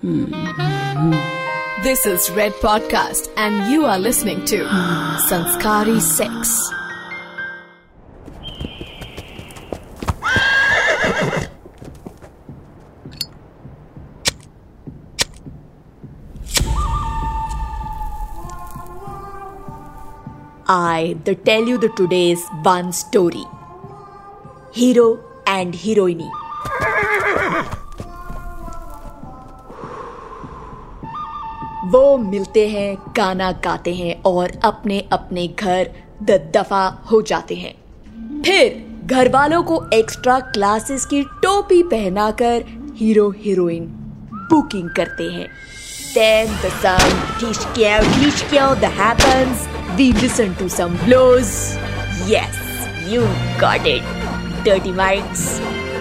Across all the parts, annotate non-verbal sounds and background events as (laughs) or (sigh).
Hmm. This is Red Podcast, and you are listening to Sanskari Sex. I the tell you the today's one story. Hero and heroine. वो मिलते हैं गाना गाते हैं और अपने अपने घर दफ़ा हो जाते हैं फिर घर वालों को एक्स्ट्रा क्लासेस की टोपी पहनाकर हीरो हीरोइन बुकिंग करते हैं Then the sun teach care that happens. We listen to some blues. Yes, you got it. Dirty minds.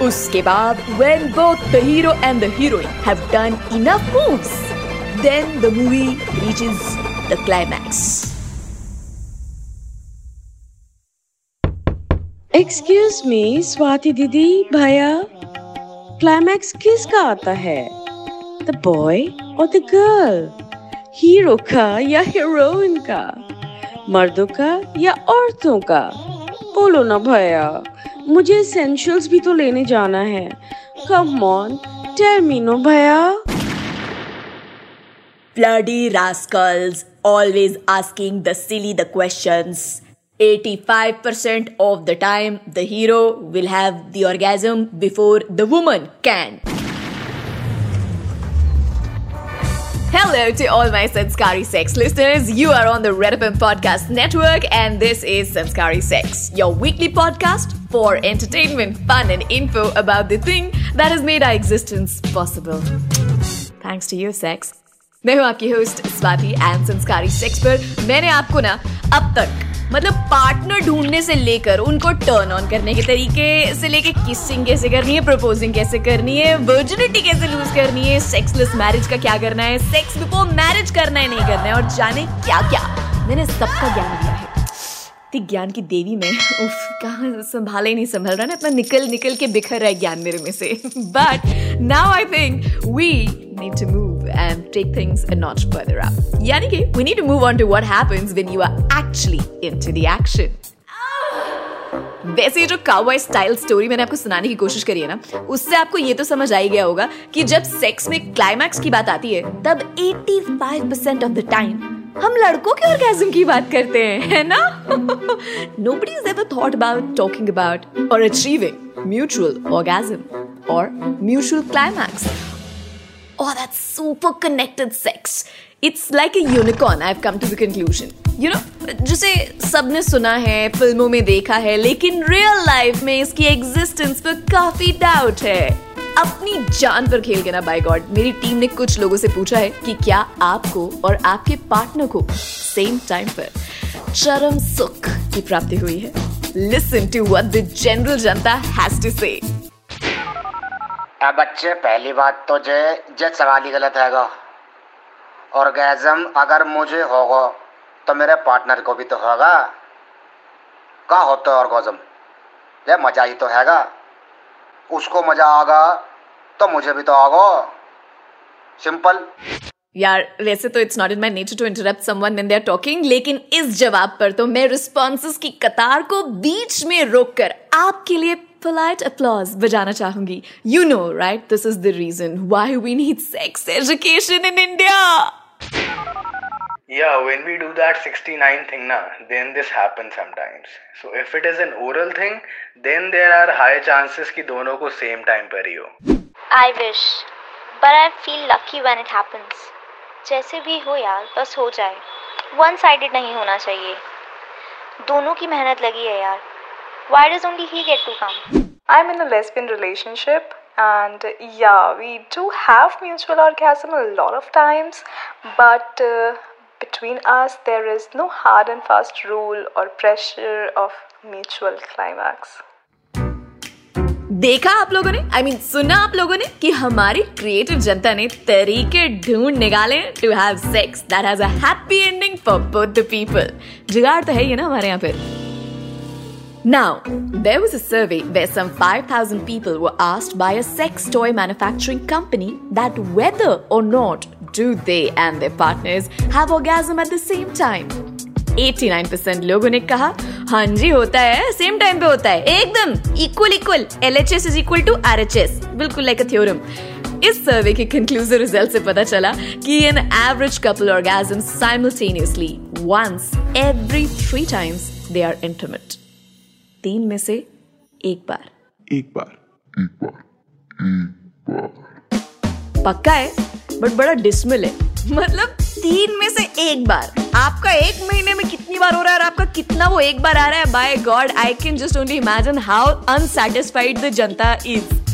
उसके बाद when both the hero and the heroine have done enough moves, then the movie reaches the climax. Excuse me Swati दीदी भैया climax किसका आता है? The boy और the girl hero का या हीरोइन का? मर्दों का या औरतों का? बोलो ना भैया, मुझे एसेंशियल्स भी तो लेने जाना है। Come on tell me no भैया। Bloody rascals always asking the silly the questions. 85% of the time, the hero will have the orgasm before the woman can. Hello to all my Sanskari Sex listeners. You are on the Red FM Podcast Network, and this is Sanskari Sex, your weekly podcast for entertainment, fun, and info about the thing that has made our existence possible. Thanks to you, sex. मैं हूँ आपकी host Swati and संस्कारी sex पर मैंने आपको ना अब तक मतलब पार्टनर ढूँढने से लेकर, उनको टर्न ऑन करने के तरीके से लेके किसिंग कैसे करनी है प्रपोजिंग कैसे करनी है वर्जिनिटी कैसे लूज करनी है सेक्सलेस मैरिज का क्या करना है सेक्स बिफोर मैरिज करना है, नहीं करना है, और जाने क्या क्या मैंने सबका ज्ञान दिया इतनी ज्ञान की देवी में, उफ, कहाँ संभाला ही नहीं, संभल रहा ना, इतना निकल निकल के बिखर रहा है ज्ञान मेरे में से। But now I think we need to move and take things a notch further up यानी कि we need to move on to what happens when you are actually into the action वैसे ये जो काउबॉय स्टाइल स्टोरी मैंने आपको सुनाने की कोशिश करी है ना, उससे आपको ये तो समझ आ ही गया होगा कि जब सेक्स में क्लाइमैक्स की बात आती है, तब 85% ऑफ़ द टाइम हम लड़कों के ऑर्गेजम की बात करते हैं है ना nobody is ever thought about talking about और अचीविंग म्यूचुअल ऑर्गेजम और mutual climax Oh, that's super connected sex. It's like a unicorn, I've come to the conclusion. You know, जिसे सबने सुना है फ़िल्मों में देखा है लेकिन रियल लाइफ में इसकी एग्जिस्टेंस पर काफ़ी डाउट है अपनी जान पर खेल के ना बाय गॉड मेरी टीम ने कुछ लोगों से पूछा है कि क्या आपको और आपके पार्टनर को सेम टाइम पर चरम सुख की प्राप्ति हुई है? Listen to what the general Janata has to say बच्चे, पहली बात तो जे जे सवाल ही गलत हैगा। ऑर्गेजम अगर मुझे होगा तो मेरे पार्टनर को भी तो होगा। का होता है ऑर्गेजम ये मज़ा ही तो हैगा। उसको मज़ा आगा तो मुझे भी तो आगा। सिंपल। यार, वैसे तो it's not in my nature to interrupt someone when they are talking लेकिन इस जवाब पर तो मैं रिस्पॉन्सेस की कतार को बीच में रोककर आपके लिए polite applause बजाना चाहूँगी। You know right this is the reason why we need sex education in India! Yeah, when we do that 69 thing na, then this happens sometimes. So if it is an oral thing, then there are high chances कि दोनों को same time पर ही हो. I wish, but I feel lucky when it happens. जैसे भी हो यार बस हो जाए वन साइडेड नहीं होना चाहिए दोनों की मेहनत लगी है यार Why does only he get to come? I'm in a lesbian relationship and yeah, we do have mutual orgasm a lot of times, but uh, between us there is no hard and fast rule or pressure of mutual climax. देखा आप लोगों ने आई I mean mean, सुना आप लोगों ने कि हमारी क्रिएटिव जनता ने तरीके ढूंढ निकाले to have sex that has a happy ending for both the people जुगाड़ तो है ये ना हमारे यहाँ पर Now, there was a survey where some 5,000 people were asked by a sex toy manufacturing company that whether or not do they and their partners have orgasm at the same time. 89% लोगों ने कहा हाँ जी होता है same time पे होता है। एकदम equal equal L H S is equal to R H S बिल्कुल लाइक अ थ्योरम इस सर्वे के कंक्लूसिव रिज़ल्ट से पता चला कि an average couple orgasm simultaneously once every three times they are intimate तीन में से एक बार। एक बार। पक्का है? बट बड़ा डिसमिल है। मतलब तीन में से एक बार। आपका एक महीने में कितनी बार हो रहा है और आपका कितना वो एक बार आ रहा है? By god I can just only imagine how unsatisfied the Janata is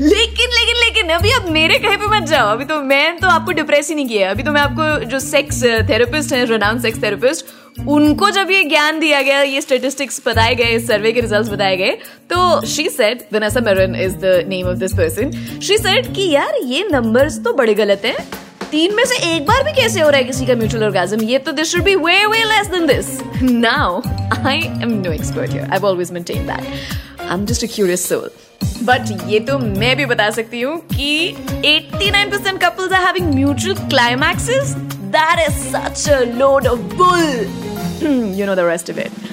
लेकिन लेकिन लेकिन, अभी आप मेरे कहे पे मत जाओ। अभी तो मैं तो आपको डिप्रेस ही नहीं किया अभी तो मैं आपको जो सेक्स थेरेपिस्ट है रोनाउंड सेक्स थेरेपिस्ट उनको जब ये ज्ञान दिया गया, ये स्टेटिस्टिक्स बताए गए सर्वे के रिजल्ट्स बताए गए तो she said Vanessa Marin is the name of this person she said कि यार, ये नंबर्स तो बड़े गलत हैं। तीन में से एक बार भी कैसे हो रहा है किसी का म्यूचुअल ऑर्गेजम ये तो this should be way way less than this now I am no expert here I have always maintain that I am just a curious soul but ये तो मैं भी बता सकती हूँ कि 89% couples are having mutual climaxes that is such a load of bull you know the rest of it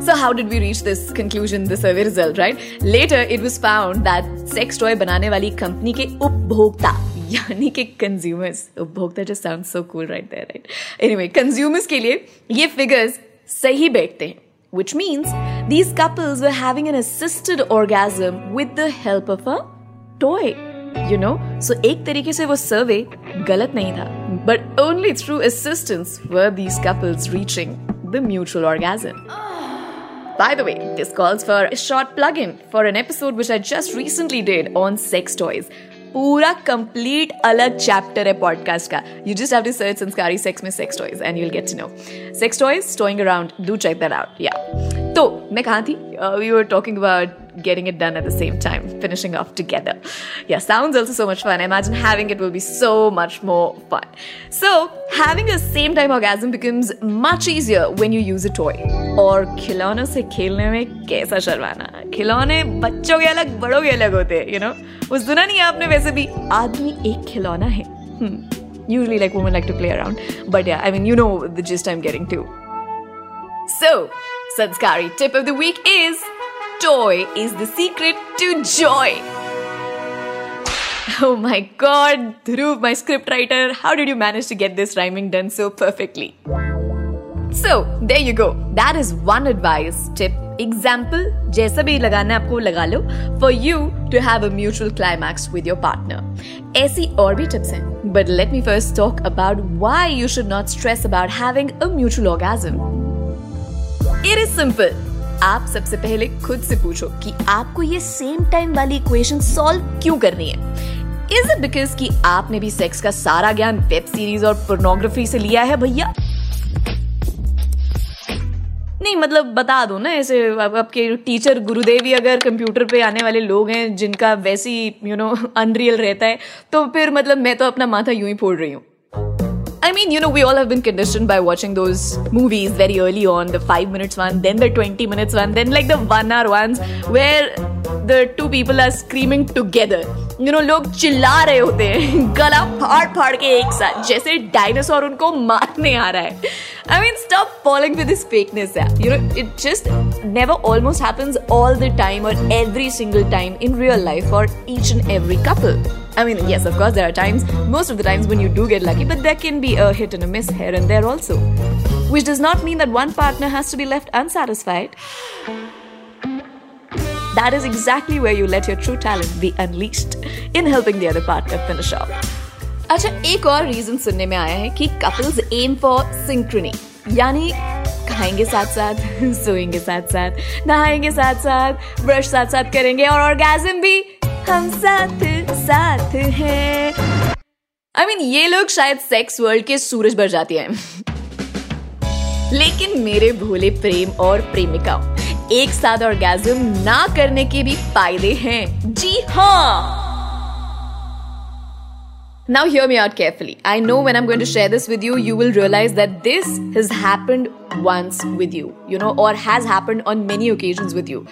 So, how did we reach this conclusion, the survey result, right? Later, it was found that sex toy बनाने वाली company के उपभोक्ता यानी कि consumers उपभोक्ता just sounds so cool right there, right? Anyway, consumers के लिए ये फिगर्स सही बैठते हैं which means these couples were having an assisted orgasm with the help of a toy. You know, so एक तरीके से वो सर्वे गलत नहीं था but only through assistance were these couples reaching the mutual orgasm. By the way, this calls for a short plug-in for an episode which I just recently did on sex toys. पूरा complete अलग chapter है podcast का you just have to search Sanskari sex में sex toys and you'll get to know sex toys toying around do check that out yeah तो मैं कहा थी we were talking about getting it done at the same time, finishing off together. Yeah, sounds also so much fun. I imagine having it will be so much more fun. So, having a same time orgasm becomes much easier when you use a toy. और खिलौनों से खेलने में कैसा शर्माना खिलौने बच्चों के अलग बड़ों के अलग होते हैं यू नो वो सुना नहीं आपने वैसे भी आदमी एक खिलौना है usually like women like to play around but yeah i mean you know the gist i'm getting to so sanskari tip of the week is toy is the secret to joy. Oh my god, Dhruv, my scriptwriter, how did you manage to get this rhyming done so perfectly? So, there you go. That is one advice, tip, example, जैसा भी लगाना है आपको लगा लो for you to have a mutual climax with your partner. ऐसी और भी tips हैं, but let me first talk about why you should not stress about having a mutual orgasm. It is simple. आप सबसे पहले खुद से पूछो कि आपको ये सेम टाइम वाली इक्वेशन सॉल्व क्यों करनी है? इज़ इट बिकॉज़ कि आपने भी सेक्स का सारा ज्ञान वेब सीरीज़ और पोर्नोग्राफी से लिया है भैया? नहीं मतलब बता दो ना, ऐसे आपके टीचर गुरुदेवी अगर कंप्यूटर पे आने वाले लोग हैं जिनका वैसी यू नो अनरियल रहता है तो फिर मतलब मैं तो अपना माथा यूँ ही फोड़ रही हूँ। I mean, you know, we all have been conditioned by watching those movies very early on the 5 minutes one, then the 20 minutes one, then like the 1 hour ones where the two people are screaming together. You know, लोग चिल्ला रहे होते हैं गला फाड़ फाड़ के एक साथ जैसे डायनासोर उनको मारने आ रहा है I mean, stop falling for this fakeness. Yeah. You know, it just never almost happens all the time or every single time in real life for each and every couple. I mean, yes, of course, there are times, most of the times when you do get lucky, but there can be a hit and a miss here and there also. Which does not mean that one partner has to be left unsatisfied. That is exactly where you let your true talent be unleashed in helping the other partner finish off. अच्छा एक और reason सुनने में आया है कि couples M for Synchrony यानी खाएंगे साथ साथ (laughs) सोएंगे साथ साथ नहाएंगे साथ साथ ब्रश साथ साथ करेंगे और ऑर्गेजम भी हम साथ साथ हैं आई I मीन mean, ये लोग शायद सेक्स वर्ल्ड के सूरज भर जाती हैं लेकिन मेरे भोले प्रेम और प्रेमिकाओं एक साथ ऑर्गेजम ना करने के भी फ़ायदे हैं जी हाँ Now, hear me out carefully. I know when I'm going to share this with you, you will realize that this has happened once with you, you know, or has happened on many occasions with you.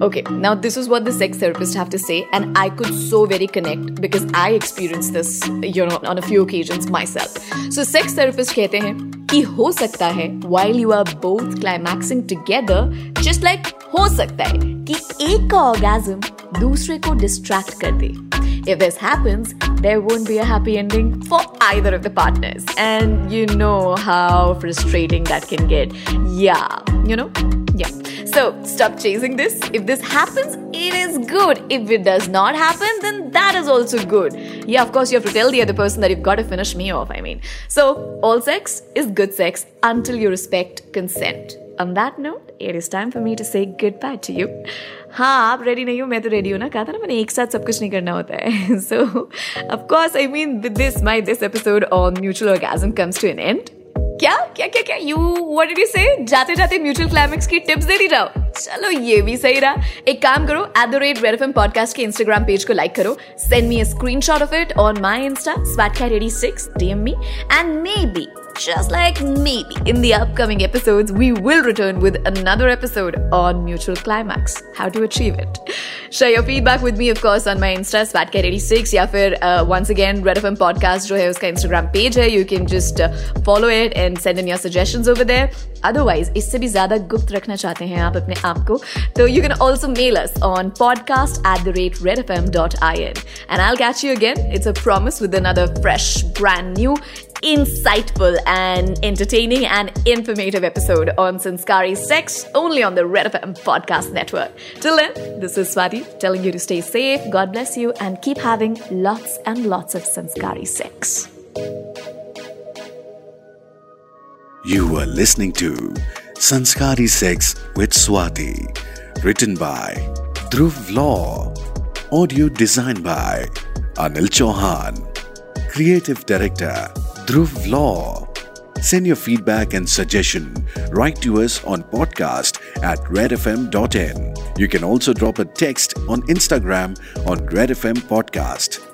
Okay, now this is what the sex therapist have to say, and I could so very connect because I experienced this, you know, on a few occasions myself. So sex therapist कहते हैं कि हो सकता है while you are both climaxing together, just like हो सकता है कि एक का orgasm दूसरे को distract कर दे. If this happens, there won't be a happy ending for either of the partners. And you know how frustrating that can get. Yeah, you know? Yeah. So stop chasing this. If this happens, it is good. If it does not happen, then that is also good. Yeah, of course, you have to tell the other person that you've got to finish me off, I mean. So, all sex is good sex until you respect consent. On that note, it is time for me to say goodbye to you. हाँ आप ready नहीं हो मैं तो ready हूँ ना कहा था ना मैंने एक साथ सब कुछ नहीं करना होता है so of course I mean with this my this episode on mutual orgasm comes to an end क्या? क्या क्या क्या? यू व्हाट डिड यू से जाते जाते म्यूचुअल क्लाइमेक्स की टिप्स दे दी जाओ। चलो, ये भी सही रहा। एक काम करो at the rate red M podcast के इंस्टाग्राम पेज को लाइक करो। Send me a screenshot of it on my insta swatcat eighty six DM me and maybe just like maybe in the upcoming episodes, we will return with another episode on Mutual Climax, how to achieve it. Share your feedback with me, of course, on my Insta, swatcat86, या फिर uh, once again, Red FM Podcast जो है उसका Instagram page है. You can just uh, follow it and send in your suggestions over there. Otherwise, इससे भी ज़्यादा गुप्त रखना चाहते हैं आप अपने आप को, तो you can also mail us on podcast at the rate redfm.in. And I'll catch you again. It's a promise with another fresh, brand new insightful and entertaining and informative episode on Sanskari sex only on the Red FM podcast network. Till then, this is Swati telling you to stay safe, God bless you, and keep having lots and lots of Sanskari sex. You are listening to Sanskari Sex with Swati, written by Dhruv Law, audio designed by Anil Chauhan, creative director Dhruv Law. Send your feedback and suggestion right to us on podcast at redfm.in. You can also drop a text on Instagram on redfm podcast.